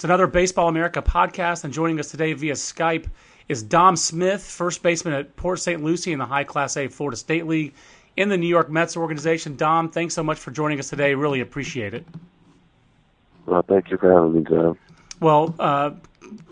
It's another Baseball America podcast, and joining us today via Skype is Dom Smith, first baseman at Port St. Lucie in the High Class A Florida State League in the New York Mets organization. Dom, thanks so much for joining us today. Really appreciate it. Well, thank you for having me, John. Well, uh,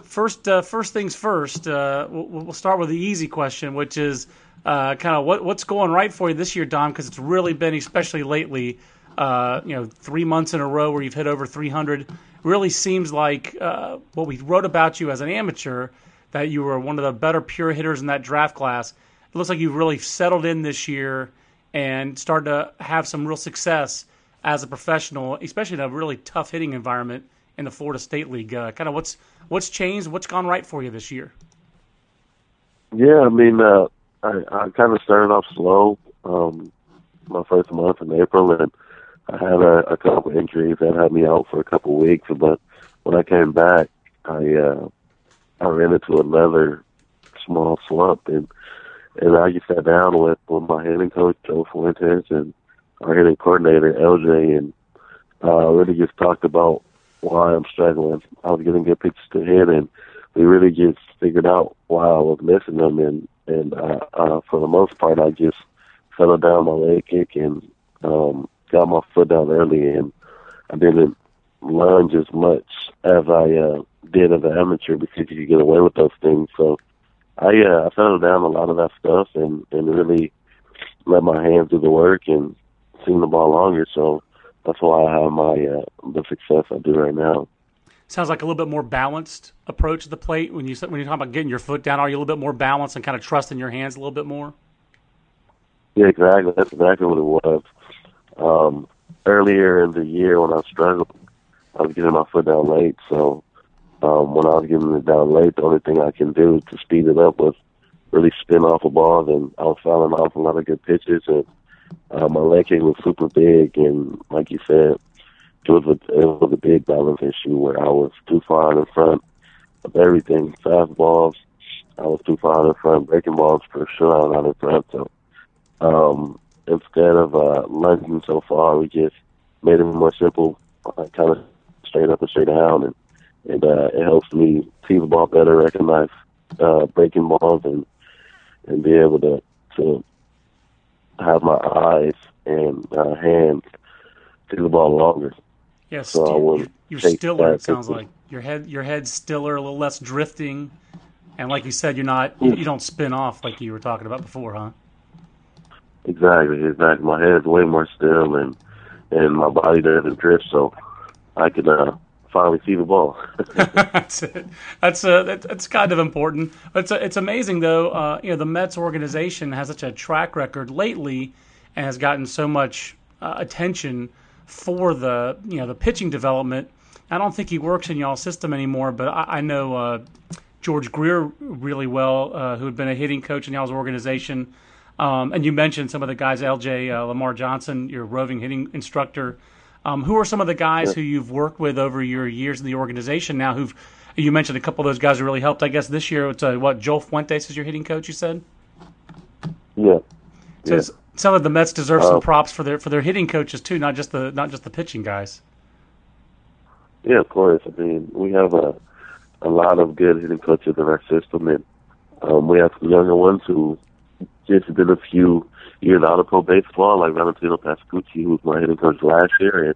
first, uh, first things first. Uh, we'll, we'll, start with the easy question, which is uh, kind of what, what's going right for you this year, Dom? Because it's really been, especially lately, uh, you know, three months in a row where you've hit over 300. Really seems like uh, what we wrote about you as an amateur that you were one of the better pure hitters in that draft class. It looks like you've really settled in this year and started to have some real success as a professional, especially in a really tough hitting environment in the Florida State League. Uh, kind of what's what's changed, what's gone right for you this year? Yeah, I mean, uh, I, I kind of started off slow um, my first month in April, and I had a, a couple injuries that had me out for a couple weeks. But when I came back, I uh, I ran into another small slump, and and I just sat down with, with my hitting coach Joe Fuentes and our hitting coordinator LJ, and uh, really just talked about why I'm struggling. I was getting good pitches to hit, and we really just figured out why I was missing them. And and uh, uh, for the most part, I just settled down my leg kick and um, got my foot down early, and I didn't lunge as much as I uh, did as an amateur because you could get away with those things. So I uh, I settled down a lot of that stuff and and really let my hands do the work and seen the ball longer. So that's why I have my uh, the success I do right now. Sounds like a little bit more balanced approach to the plate when you when you talk about getting your foot down. Are you a little bit more balanced and kind of trusting your hands a little bit more? Yeah, exactly. That's exactly what it was. Um, earlier in the year when I struggled, I was getting my foot down late. So um, when I was getting it down late, the only thing I can do to speed it up was really spin off a ball. And I was fouling off a lot of good pitches, and uh, my leg kick was super big. And like you said, it was a it was a big balance issue where I was too far in front of everything. Fastballs, I was too far in front. Breaking balls for sure, I was not in front. So um, instead of uh, lunging so far, we just made it more simple, uh, kind of straight up and straight down, and and uh, it helps me see the ball better, recognize uh, breaking balls, and and be able to to have my eyes and uh, hands see the ball longer. Yes, so you're, you're stiller. It sounds like your head your head's stiller, a little less drifting, and like you said, you're not you don't spin off like you were talking about before, huh? Exactly, exactly. My head's way more still, and and my body doesn't drift, so I can uh, finally see the ball. that's it. That's uh, that's kind of important. It's it's amazing though. Uh, you know, the Mets organization has such a track record lately, and has gotten so much uh, attention for the you know the pitching development. I don't think he works in y'all's system anymore, but I, I know uh, George Greer really well, uh, who had been a hitting coach in y'all's organization. Um, and you mentioned some of the guys, LJ uh, Lamar Johnson, your roving hitting instructor. Um, who are some of the guys who you've worked with over your years in the organization now? Who've you mentioned a couple of those guys who really helped. I guess this year it's uh, what Joel Fuentes is your hitting coach. You said. Yeah. So yeah. sounds like the Mets deserve some uh, props for their for their hitting coaches too, not just the not just the pitching guys. Yeah, of course. I mean, we have a a lot of good hitting coaches in our system, and um, we have some younger ones who just did a few years out of pro baseball, like Valentino Pascucci, who was my hitting coach last year, and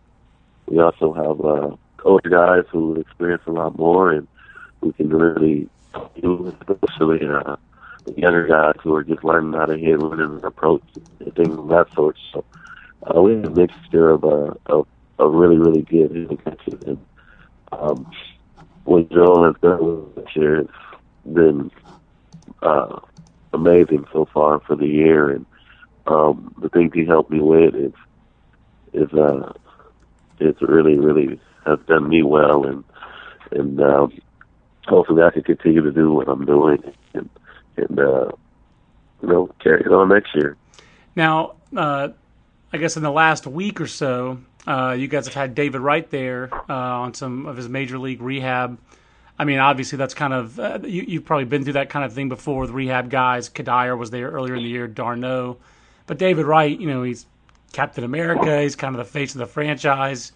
we also have uh, older guys who experience a lot more and who can really do, especially uh, the younger guys who are just learning how to hit, learning an approach, and things of that sort. So uh, we have a mixture of uh, of, of really really good hitting coaches, and um, what Joel has done this year has been uh, amazing so far for the year, and um, the things he helped me with is is uh, it's really really has done me well, and and um, hopefully I can continue to do what I'm doing, and and uh, you know carry it on next year. Now, uh, I guess in the last week or so, uh, you guys have had David Wright there uh, on some of his major league rehab. I mean, obviously, that's kind of uh, you, have probably been through that kind of thing before with rehab guys. Cuddyer was there earlier in the year, d'Arnaud, but David Wright, you know, he's Captain America. He's kind of the face of the franchise.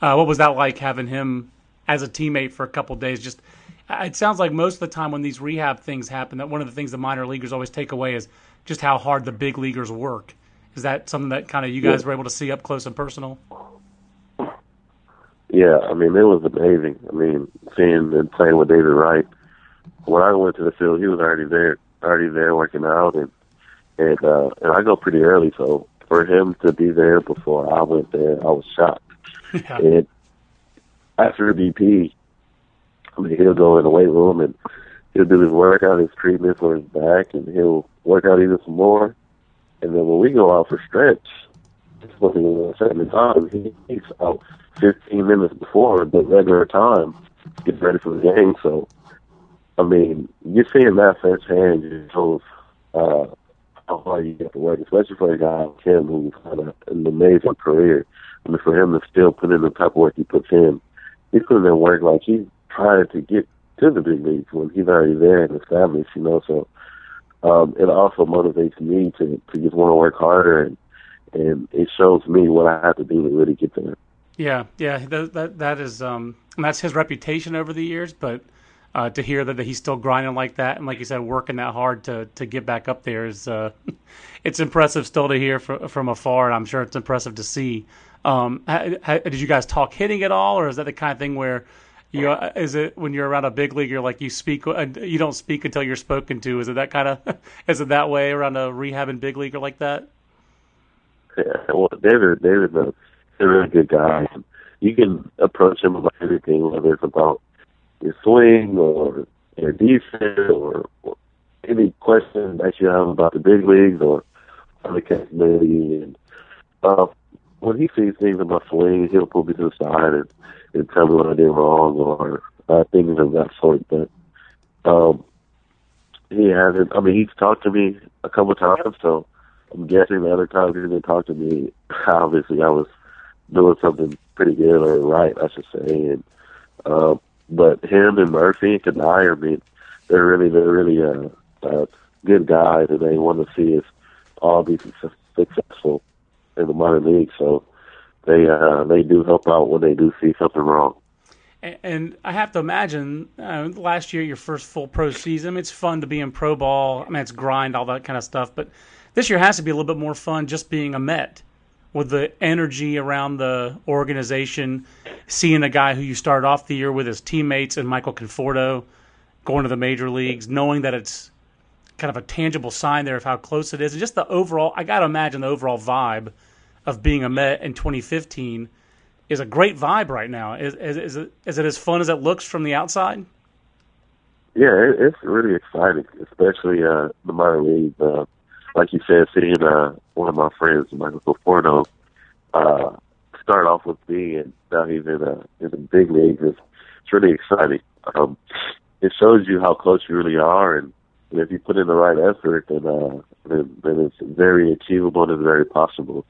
Uh, what was that like having him as a teammate for a couple days. Just it sounds like most of the time when these rehab things happen, that one of the things the minor leaguers always take away is just how hard the big leaguers work. Is that something that kind of you guys were able to see up close and personal? Yeah, I mean it was amazing. I mean, seeing and playing with David Wright. When I went to the field, he was already there, already there working out, and and uh, and I go pretty early, so for him to be there before I went there, I was shocked. Yeah. And after BP, I mean, he'll go in the weight room and he'll do his workout, his treatment for his back, and he'll work out even some more. And then when we go out for stretch, it's supposed a certain time. He, he's out 15 minutes before the regular time to get ready for the game. So, I mean, you're seeing that firsthand. It shows uh, how hard you have to work, especially for a guy like him who's had a, an amazing career. I mean, for him to still put in the type of work he puts in, he's putting in work like he's trying to get to the big leagues when he's already there and established, you know. So um, it also motivates me to to just want to work harder and and it shows me what I have to do to really get there. Yeah, yeah, that that, that is um, that's his reputation over the years, but uh, to hear that, that he's still grinding like that and like you said, working that hard to to get back up there is uh, it's impressive still to hear from from afar, and I'm sure it's impressive to see. Um, how, how, did you guys talk hitting at all, or is that the kind of thing where you uh, is it when you're around a big leaguer like you speak uh, you don't speak until you're spoken to? Is it that kind of is it that way around a rehab and big leaguer like that? Well, David David's a, a really good guy. You can approach him about anything, whether it's about your swing or your defense or, or any question that you have about the big leagues or other capability. And uh, when he sees things about swing, he'll pull me to the side and, and tell me what I did wrong or uh, things of that sort. But um, he hasn't. I mean, he's talked to me a couple times, so I'm guessing the other times he didn't talk to me. Obviously, I was doing something pretty good or right, I should say. And um, but him and Murphy and I mean, they're really they're really uh, uh, good guys, and they want to see us all be successful in the minor league. So they uh, they do help out when they do see something wrong. And, I have to imagine uh, last year, your first full pro season. It's fun to be in pro ball. I mean, it's grind, all that kind of stuff. But this year has to be a little bit more fun just being a Met with the energy around the organization, seeing a guy who you start off the year with his teammates and Michael Conforto going to the major leagues, knowing that it's kind of a tangible sign there of how close it is, and just the overall. I got to imagine the overall vibe of being a Met in 2015 is a great vibe right now. Is, is, it, is it as fun as it looks from the outside? Yeah, it's really exciting, especially uh, the minor league. Uh, like you said, seeing uh, one of my friends, Michael Conforto, uh, start off with me and now he's in, a, in the big leagues, it's, it's really exciting. Um, it shows you how close you really are, and, and if you put in the right effort, then, uh, then, then it's very achievable and it's very possible.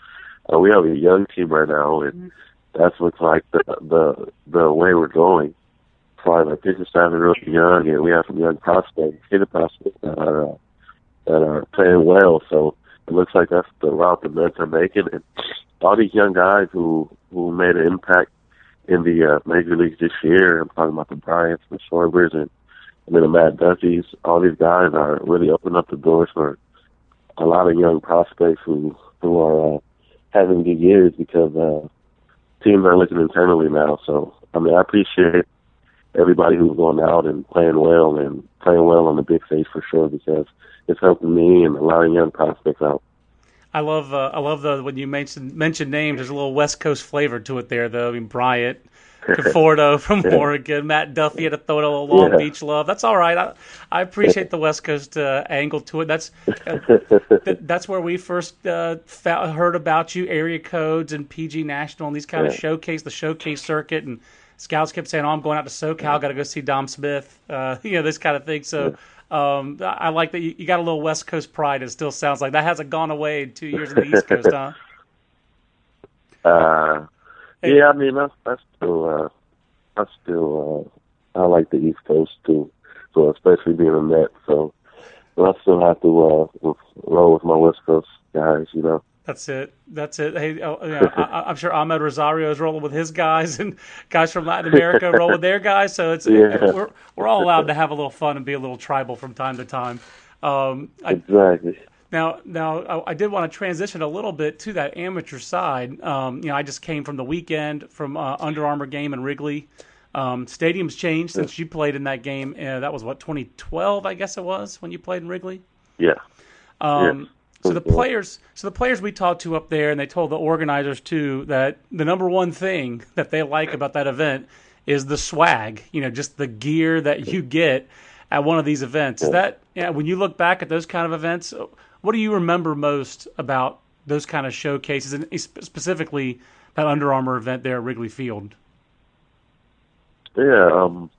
Uh, we have a young team right now, and mm-hmm. that's what's like the the the way we're going. Probably our pitching staff is really young, and we have some young prospects, hitting prospects that are uh, that are playing well. So it looks like that's the route the Mets are making, and all these young guys who who made an impact in the uh, major leagues this year. I'm talking about the Bryants, the Schwarbers, and and then the Matt Duffys. All these guys are really opening up the doors for a lot of young prospects who who are uh, having good years because uh, teams are looking internally now. So I mean, I appreciate everybody who's going out and playing well and playing well on the big stage for sure because it's helping me and a lot of young prospects out. I love uh, I love the when you mention mention names. There's a little West Coast flavor to it there, though. I mean, Bryant, Conforto from yeah. Oregon, Matt Duffy had to throw it a little Long yeah. Beach love. That's all right. I, I appreciate the West Coast uh, angle to it. That's uh, th- that's where we first uh, fa- heard about you, area codes and PG National and these kind yeah. of showcase, the showcase circuit, and scouts kept saying, "Oh, I'm going out to SoCal. Got to go see Dom Smith." Uh, you know, this kind of thing. So. Um, I like that you, you, got a little West Coast pride. It still sounds like that hasn't gone away in two years in the East Coast, huh? Uh, yeah, I mean that's that's still uh, that's still uh, I like the East Coast too. So especially being a Met, so I still have to uh, roll with my West Coast guys, you know. That's it. That's it. Hey, oh, know, I, am sure Amed Rosario is rolling with his guys, and guys from Latin America roll with their guys. So it's yeah. we're we're all allowed to have a little fun and be a little tribal from time to time. Um, I, exactly. Now, now I, I, did want to transition a little bit to that amateur side. Um, you know, I just came from the weekend from uh, Under Armour game in Wrigley. Um, stadium's changed since you played in that game. Uh, that was what 2012, I guess it was when you played in Wrigley. Yeah. Um, yeah. So the players, so the players we talked to up there, and they told the organizers too that the number one thing that they like about that event is the swag. You know, just the gear that you get at one of these events. Is that yeah? When you look back at those kind of events, what do you remember most about those kind of showcases, and specifically that Under Armour event there at Wrigley Field? Yeah, um,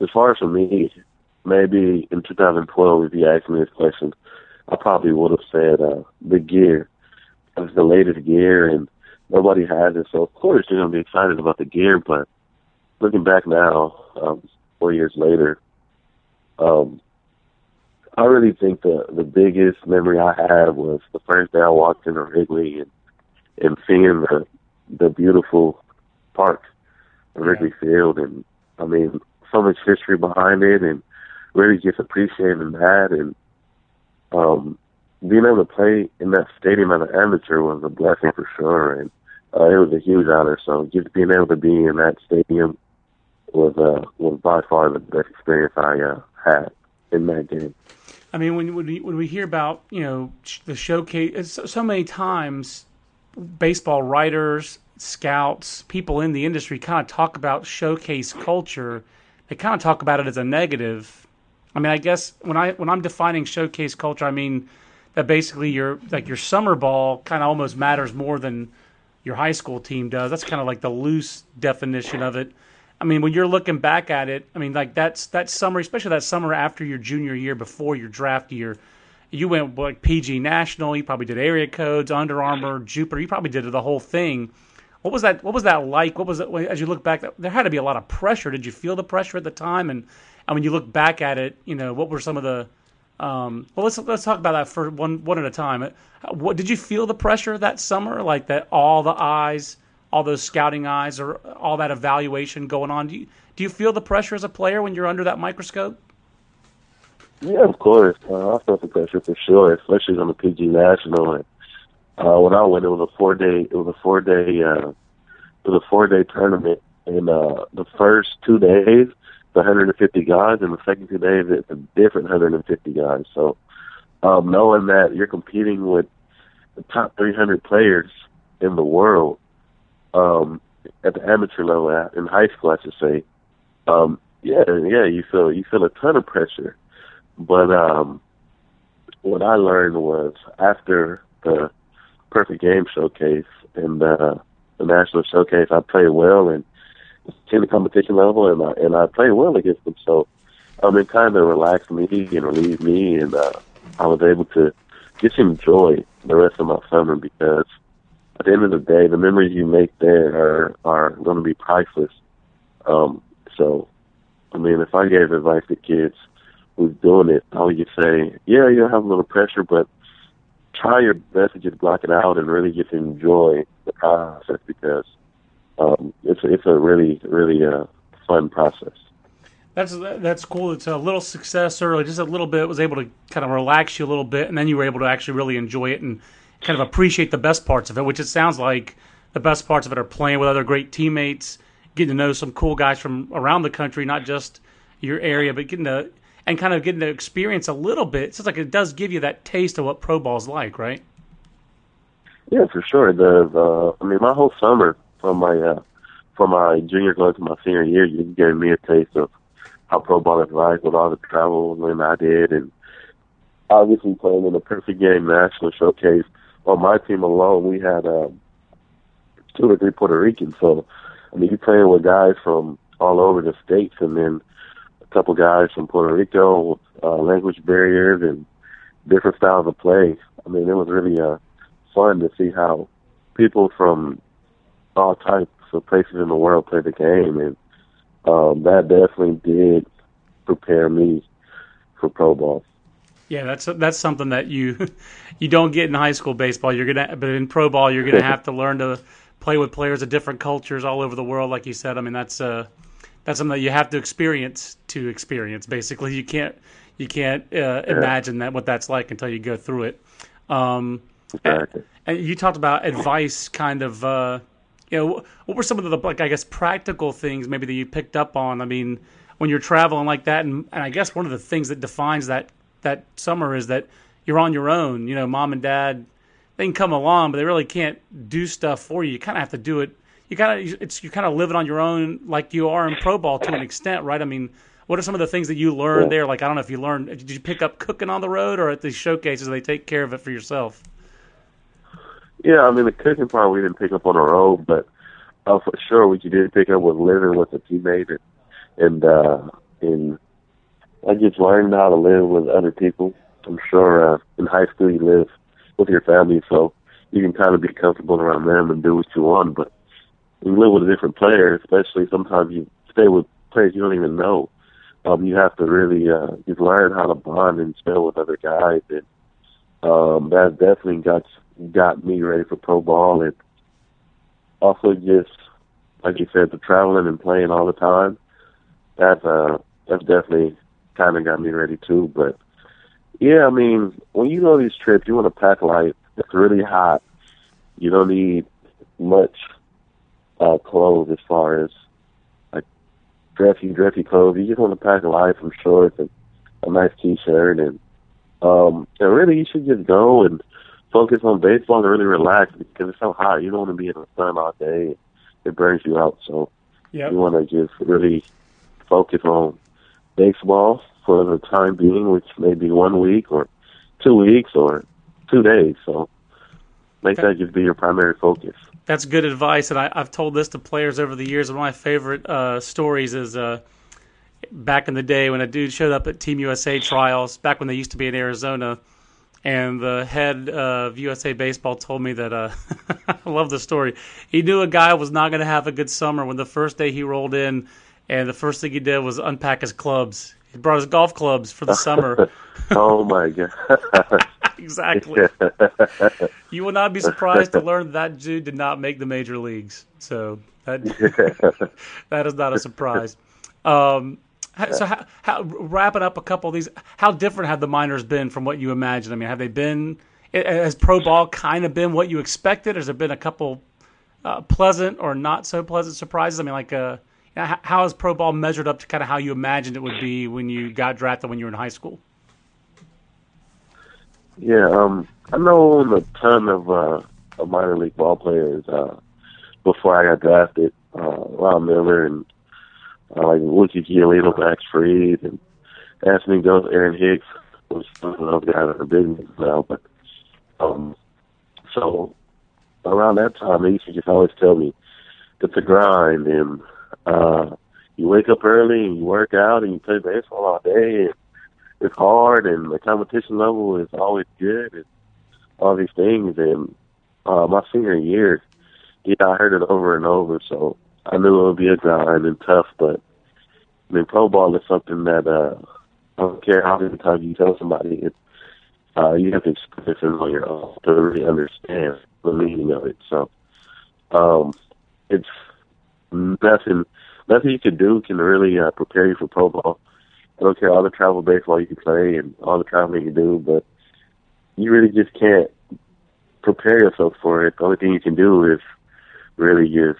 as far as for me, maybe in 2012, if you asked me this question, I probably would have said uh, the gear. It's the latest gear, and nobody has it. So of course you're gonna be excited about the gear. But looking back now, um, four years later, um, I really think the the biggest memory I had was the first day I walked into Wrigley and and seeing the the beautiful park, Wrigley yeah. Field, and I mean so much history behind it, and really just appreciating that and um, being able to play in that stadium as an amateur was a blessing for sure, and uh, it was a huge honor. So just being able to be in that stadium was uh, was by far the best experience I uh, had in that game. I mean, when when we, when we hear about you know the showcase, so, so many times, baseball writers, scouts, people in the industry kind of talk about showcase culture. They kind of talk about it as a negative, I mean, I guess when I when I'm defining showcase culture, I mean that basically your like your summer ball kind of almost matters more than your high school team does. That's kind of like the loose definition of it. I mean, when you're looking back at it, I mean, like that's that summer, especially that summer after your junior year, before your draft year, you went like PG National. You probably did area codes, Under Armour, Jupiter. You probably did the whole thing. What was that? What was that like? What was it as you look back? There had to be a lot of pressure. Did you feel the pressure at the time? And and when you look back at it, you know what were some of the um, well, let's let's talk about that for one one at a time. What did you feel the pressure that summer, like that all the eyes, all those scouting eyes, or all that evaluation going on? Do you do you feel the pressure as a player when you're under that microscope? Yeah, of course. Uh, I felt the pressure for sure, especially on the PG National. And uh, when I went, it was a four day. It was a four day. Uh, it was a four day tournament, and uh, the first two days 150 guys, and the second two days it's a different 150 guys. So um, knowing that you're competing with the top 300 players in the world um, at the amateur level, in high school, I should say, um, yeah, yeah, you feel you feel a ton of pressure. But um, what I learned was after the perfect game showcase and uh, the national showcase, I played well and to the competition level, and I, and I played well against them. So um, it kind of relaxed me and relieved me, and uh, I was able to just enjoy the rest of my summer because at the end of the day, the memories you make there are are going to be priceless. Um, so, I mean, if I gave advice to kids who's doing it, I would just say, yeah, you'll have a little pressure, but try your best to just block it out and really just enjoy the process because um, it's it's a really really uh, fun process. That's that's cool. It's a little success early, just a little bit was able to kind of relax you a little bit, and then you were able to actually really enjoy it and kind of appreciate the best parts of it. Which it sounds like the best parts of it are playing with other great teammates, getting to know some cool guys from around the country, not just your area, but getting to and kind of getting to experience a little bit. It sounds like it does give you that taste of what pro ball's like, right? Yeah, for sure. The, the I mean, my whole summer from my uh, from my junior going to my senior year, you gave me a taste of how pro ball is like with all the travel and I did, and obviously playing in the perfect game national showcase. On my team alone, we had um, two or three Puerto Ricans. So, I mean, you're playing with guys from all over the states, and then a couple guys from Puerto Rico with uh, language barriers and different styles of play. I mean, it was really uh, fun to see how people from all types of places in the world play the game, and um, that definitely did prepare me for pro ball. Yeah, that's that's something that you you don't get in high school baseball. You're gonna, but in pro ball, you're gonna have to learn to play with players of different cultures all over the world. Like you said, I mean that's uh that's something that you have to experience to experience. Basically, you can't you can't uh, imagine that what that's like until you go through it. Um, Exactly. and, and you talked about advice, kind of. Uh, you know, what were some of the like I guess practical things maybe that you picked up on? I mean, when you're traveling like that, and, and I guess one of the things that defines that that summer is that you're on your own. You know, mom and dad they can come along, but they really can't do stuff for you. You kind of have to do it. You kind of it's you're kind of living on your own, like you are in pro ball to an extent, right? I mean, what are some of the things that you learned there? Like I don't know if you learned. Did you pick up cooking on the road, or at these showcases they take care of it for yourself? Yeah, I mean the cooking part we didn't pick up on the road, but uh, for sure what you did pick up was living with a teammate and and uh, and I just learned how to live with other people. I'm sure uh, in high school you live with your family, so you can kind of be comfortable around them and do what you want. But when you live with a different player, especially sometimes you stay with players you don't even know. Um, you have to really uh, just learn how to bond and spend with other guys, and um, that definitely got got me ready for pro ball, and also just like you said, the traveling and playing all the time. That uh, that's definitely kind of got me ready too. But yeah, I mean, when you go these trips, you want to pack light. It's really hot. You don't need much uh, clothes as far as like dressy, dressy clothes. You just want to pack light, some shorts and a nice t-shirt, and um, and really you should just go and focus on baseball and really relax because it's so hot. You don't want to be in the sun all day. It burns you out. So Yep. you want to just really focus on baseball for the time being, which may be one week or two weeks or two days. So make Okay. that just be your primary focus. That's good advice, and I, I've told this to players over the years. One of my favorite uh, stories is uh, back in the day when a dude showed up at Team USA trials, back when they used to be in Arizona, and the head of USA Baseball told me that uh, I love the story. He knew a guy was not going to have a good summer when the first day he rolled in, and the first thing he did was unpack his clubs. He brought his golf clubs for the summer. oh my god! exactly. You will not be surprised to learn that dude did not make the major leagues. So that that is not a surprise. Um, so, how, how, wrapping up a couple of these, how different have the minors been from what you imagined? I mean, have they been? Has pro ball kind of been what you expected? Has there been a couple uh, pleasant or not so pleasant surprises? I mean, like, uh, how, has pro ball measured up to kind of how you imagined it would be when you got drafted when you were in high school? Yeah, um, I know a ton of uh, of minor league ball players uh, before I got drafted. Uh, Ron Miller and uh, like Wookie Giolito, Max Fried, and Anthony Ghost, Aaron Hicks, some of those guys are big now. But um, so around that time, they used to just always tell me it's a grind, and uh, you wake up early and you work out and you play baseball all day. And, it's hard and the competition level is always good and all these things and uh my senior year yeah I heard it over and over so I knew it would be a grind and tough but I mean pro ball is something that uh I don't care how many times you tell somebody it uh you have to experience it on your own to really understand the meaning of it so um it's nothing nothing you can do can really uh, prepare you for pro ball I don't care all the travel baseball you can play and all the traveling you do, but you really just can't prepare yourself for it. The only thing you can do is really just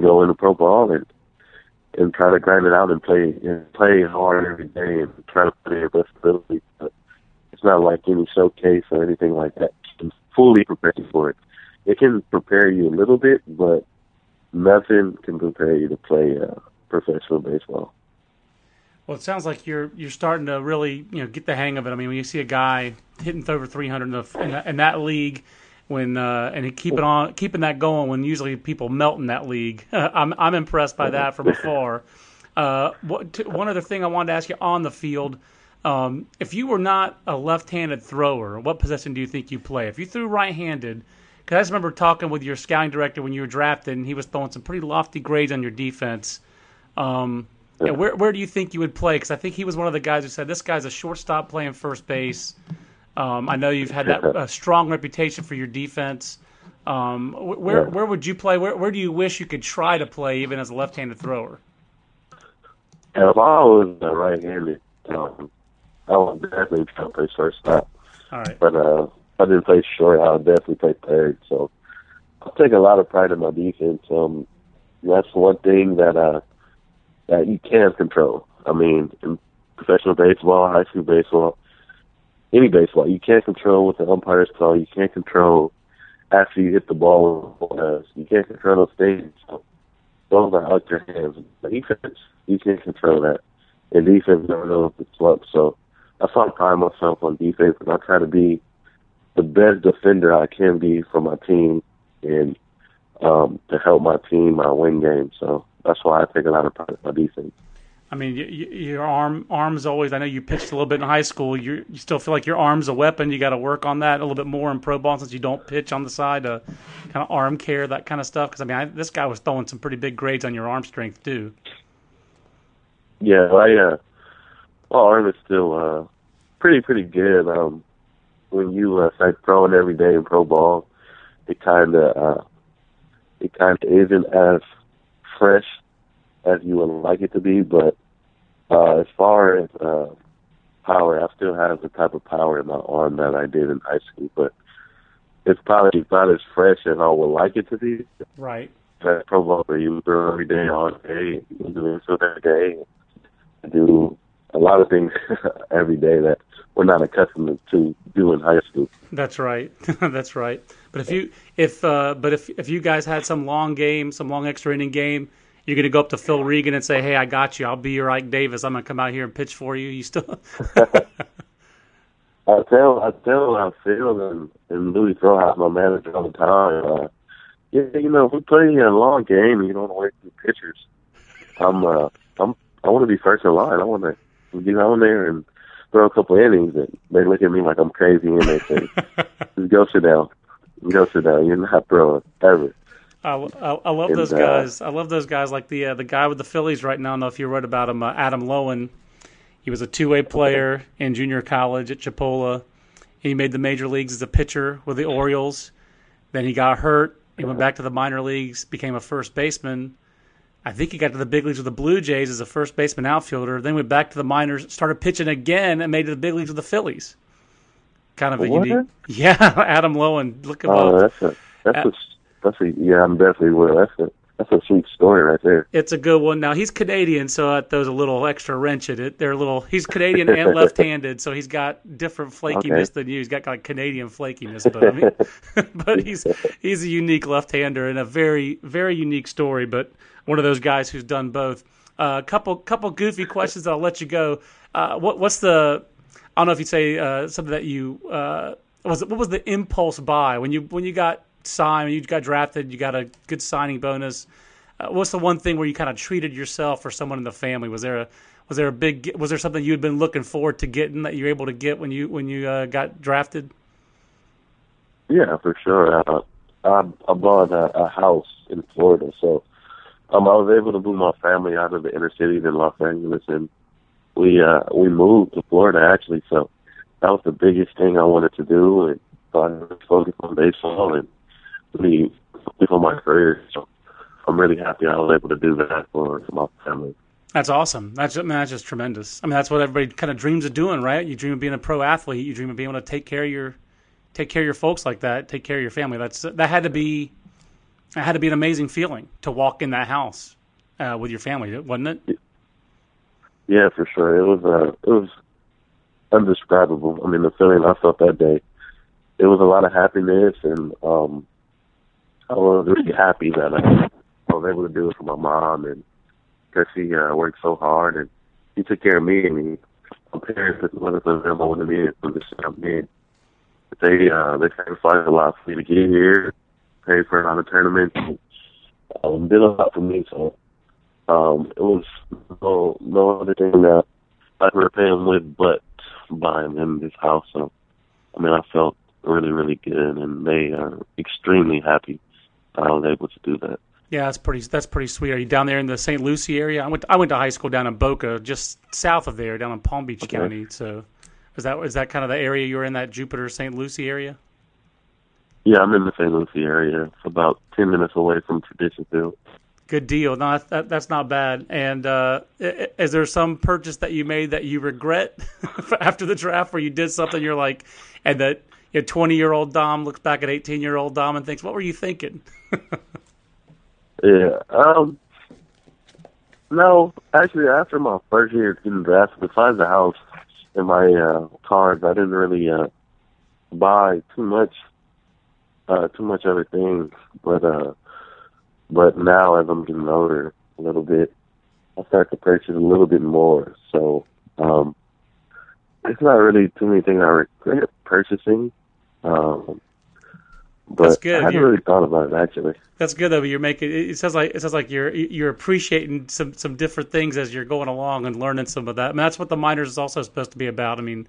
go into pro ball and and try to grind it out and play and play hard every day and try to play your best ability. But it's not like any showcase or anything like that can fully prepare you for it. It can prepare you a little bit, but nothing can prepare you to play uh, professional baseball. Well, it sounds like you're you're starting to really you know get the hang of it. I mean, when you see a guy hitting over 300 in, the, in, that, in that league, when uh, and he keep it on keeping that going when usually people melt in that league, I'm I'm impressed by that from afar. Uh, what, t- one other thing I wanted to ask you on the field. Um, if you were not a left-handed thrower, what position do you think you play? If you threw right-handed, because I just remember talking with your scouting director when you were drafted, and he was throwing some pretty lofty grades on your defense. Um, Yeah, where where do you think you would play? Because I think he was one of the guys who said this guy's a shortstop playing first base. Um, I know you've had that uh, strong reputation for your defense. Um, where Yeah. where would you play? Where where do you wish you could try to play, even as a left-handed thrower? And if I was uh, right-handed, um, I would definitely try to play shortstop. All right. But uh, if I didn't play short, I would definitely play third. So I take a lot of pride in my defense. Um, that's one thing that uh, that you can't control. I mean, in professional baseball, high school baseball, any baseball, you can't control what the umpires call. You can't control after you hit the ball. You can't control those things. Those are out your hands. Defense, you can't control that. And defense never knows the slump. So I pride myself on defense, and I try to be the best defender I can be for my team and um, to help my team uh, win games. So that's why I take a lot of pride in my defense. I mean, y y your arm arms always. I know you pitched a little bit in high school. You you still feel like your arm's a weapon. You got to work on that a little bit more in pro ball since you don't pitch on the side. to kind of arm care, that kind of stuff. Because I mean, I, this guy was throwing some pretty big grades on your arm strength too. Yeah, I uh, my arm is still uh, pretty pretty good. Um, when you uh, start throwing every day in pro ball, it kind of uh, it kind of isn't as fresh as you would like it to be. But uh, as far as uh, power, I still have the type of power in my arm that I did in high school, but it's probably not as fresh as I would like it to be. Right. That pro where you throw every day, all day, you do this every day, do a lot of things every day that we're not accustomed to do in high school. That's right. That's right. But if you if uh, but if if you guys had some long game, some long extra inning game, you're gonna go up to Phil Regan and say, "Hey, I got you. I'll be your Ike Davis. I'm gonna come out here and pitch for you." You still I tell I tell uh, Phil and, and Luis Rojas, my manager, all the time. Uh, yeah, you know, if we play a long game you don't want to wait for pitchers, I'm uh, I'm I want to be first in line. I want to get on there and throw a couple innings, and they look at me like I'm crazy, and they say, "Just go sit down, go sit down. You're not throwing ever." I, I, I love And, those uh, guys. I love those guys like the uh, the guy with the Phillies right now. I don't know if you read about him, uh, Adam Loewen. He was a two way player in junior college at Chipola. He made the major leagues as a pitcher with the Orioles. Then he got hurt. He went back to the minor leagues, became a first baseman. I think he got to the big leagues with the Blue Jays as a first baseman outfielder. Then went back to the minors, started pitching again, and made it to the big leagues with the Phillies. Kind of a What? unique. Yeah, Adam Loewen. Look him Oh, up. that's a that's Uh, a that's a yeah. I'm definitely will. That's a that's a sweet story right there. It's a good one. Now he's Canadian, so that throws a little extra wrench at it. They're a little. He's Canadian and left-handed, so he's got different flakiness Okay. than you. He's got like Canadian flakiness, but I mean, but he's he's a unique left-hander and a very very unique story. But one of those guys who's done both. A uh, couple couple goofy questions. That I'll let you go. Uh, what what's the? I don't know if you'd say uh, something that you uh, was. it- What was the impulse buy when you when you got When you got drafted, you got a good signing bonus. Uh, what's the one thing where you kind of treated yourself or someone in the family? Was there a was there a big was there something you had been looking forward to getting that you were able to get when you when you uh, got drafted? Yeah, for sure. Uh, I I bought a, a house in Florida, so um, I was able to move my family out of the inner cities in Los Angeles, and we uh we moved to Florida actually. So that was the biggest thing I wanted to do, and so was focused on baseball and really on my career. So I'm really happy I was able to do that for my family. That's awesome. That's I mean, that's just tremendous. I mean, that's what everybody kind of dreams of doing, right? You dream of being a pro athlete. You dream of being able to take care of your take care of your folks like that. Take care of your family. That's that had to be that had to be an amazing feeling to walk in that house uh, with your family, wasn't it? Yeah, for sure. It was uh, it was undescribable. I mean, the feeling I felt that day, it was a lot of happiness, and um, I was really happy that I, was able to do it for my mom, and because she uh, worked so hard and she took care of me. and mean, my parents it wasn't for them, I wouldn't have been able to come in. They uh, they sacrificed a lot for me to get here, paid for a lot of tournaments, um, did a lot for me. So um, it was no no other thing that I could repay him with but buying him this house. So I mean, I felt really really good, and they are extremely happy I was able to do that. Yeah, that's pretty. That's pretty sweet. Are you down there in the St. Lucie area? I went. I went to high school down in Boca, just south of there, down in Palm Beach Okay. County. So, is that is that kind of the area you were in? That Jupiter St. Lucie area? Yeah, I'm in the St. Lucie area. It's about ten minutes away from Tradition Field. Good deal. No, that, that, that's not bad. And uh, is there some purchase that you made that you regret after the draft, where you did something you're like, and that a 20 year old Dom looks back at 18 year old Dom and thinks, "What were you thinking?" Yeah. Um. No, actually, after my first year getting drafted, besides the house and my uh, I didn't really uh, buy too much, uh, too much other things. But uh, but now as I'm getting older a little bit, I start to purchase a little bit more. So um, it's not really too many things I regret purchasing. Um, but That's good. I hadn't You're- really thought about it actually. That's good though. But you're making it sounds like it sounds like you're you're appreciating some some different things as you're going along and learning some of that. I mean, that's what the minors is also supposed to be about. I mean,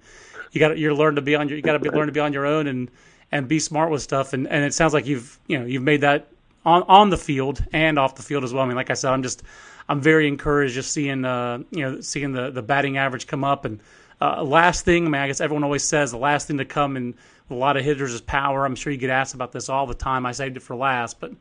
you got you're learn to be on your you got to be learn to be on your own and and be smart with stuff. And and it sounds like you've you know you've made that on on the field and off the field as well. I mean, like I said, I'm just I'm very encouraged just seeing uh you know seeing the the batting average come up and. Uh, last thing, I mean, I guess everyone always says the last thing to come in a lot of hitters is power. I'm sure you get asked about this all the time. I saved it for last, but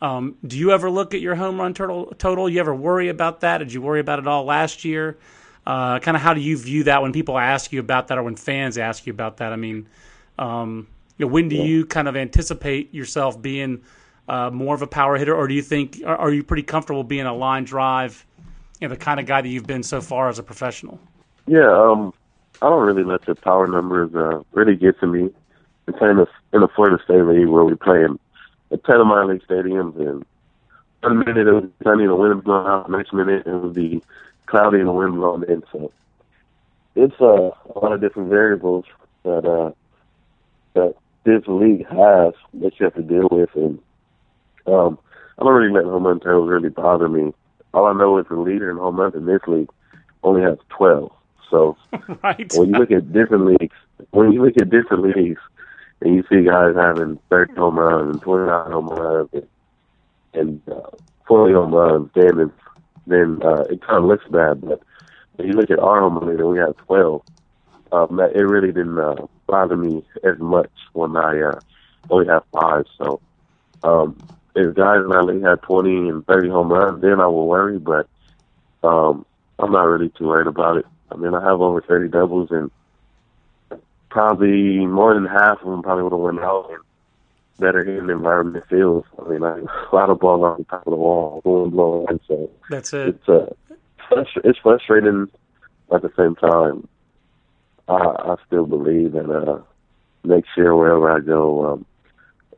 um, do you ever look at your home run total? Total? You ever worry about that? Did you worry about it all last year? Uh, kind of how do you view that when people ask you about that or when fans ask you about that? I mean, um, you know, when do you kind of anticipate yourself being uh, more of a power hitter, or do you think are, are you pretty comfortable being a line drive, you know, the kind of guy that you've been so far as a professional? Yeah, um, I don't really let the power numbers uh, really get to me. I'm playing in the Florida State League where we play in a ton of minor league stadiums, and one minute it was sunny and the wind blowing out, next minute it would be cloudy and the wind blowing in. So it's uh, a lot of different variables that uh, that this league has that you have to deal with, and um, I don't really let home run totals really bother me. All I know is the leader in home runs in this league only has 12. So right? when you look at different leagues, when you look at different leagues, and you see guys having 30 home runs and 29 home runs and, and uh, 40 home runs, then it's, then uh, it kind of looks bad. But when you look at our home run leader, we have 12. Um, that it really didn't uh, bother me as much when I uh, only have five. So um, if guys in our league had 20 and 30 home runs, then I will worry. But um, I'm not really too worried about it. I mean, I have over 30 doubles, and probably more than half of them probably would have went out and better hitting environment fields. I mean, I, a lot of balls on top of the wall, going blowing in, so That's it. it's uh, it's frustrating. At the same time, I, I still believe that uh, next year, wherever I go, um,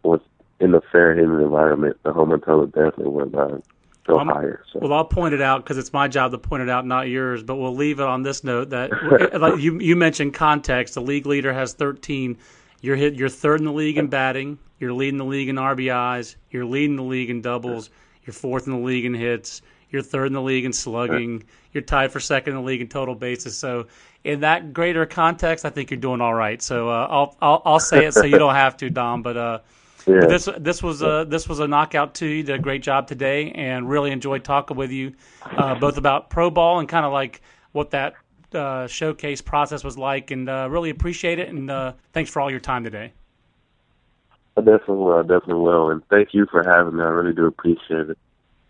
with in the fair hitting environment, the home total definitely will uh, go higher. So. Well, I'll point it out because it's my job to point it out, not yours. But we'll leave it on this note that like you you mentioned context. The league leader has 13. You're hit. You're third in the league in batting. You're leading the league in RBIs. You're leading the league in doubles. You're fourth in the league in hits. You're third in the league in slugging. You're tied for second in the league in total bases. So, in that greater context, I think you're doing all right. So, uh, I'll, I'll I'll say it so you don't have to, Dom. But uh, yeah. this this was a this was a knockout too. You did a great job today, and really enjoyed talking with you, uh, both about pro ball and kind of like what that uh, showcase process was like, and uh, really appreciate it. And uh, thanks for all your time today. I definitely will. I definitely will. And thank you for having me. I really do appreciate it.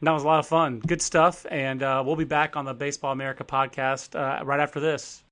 That was a lot of fun. Good stuff, and uh, we'll be back on the Baseball America podcast uh, right after this.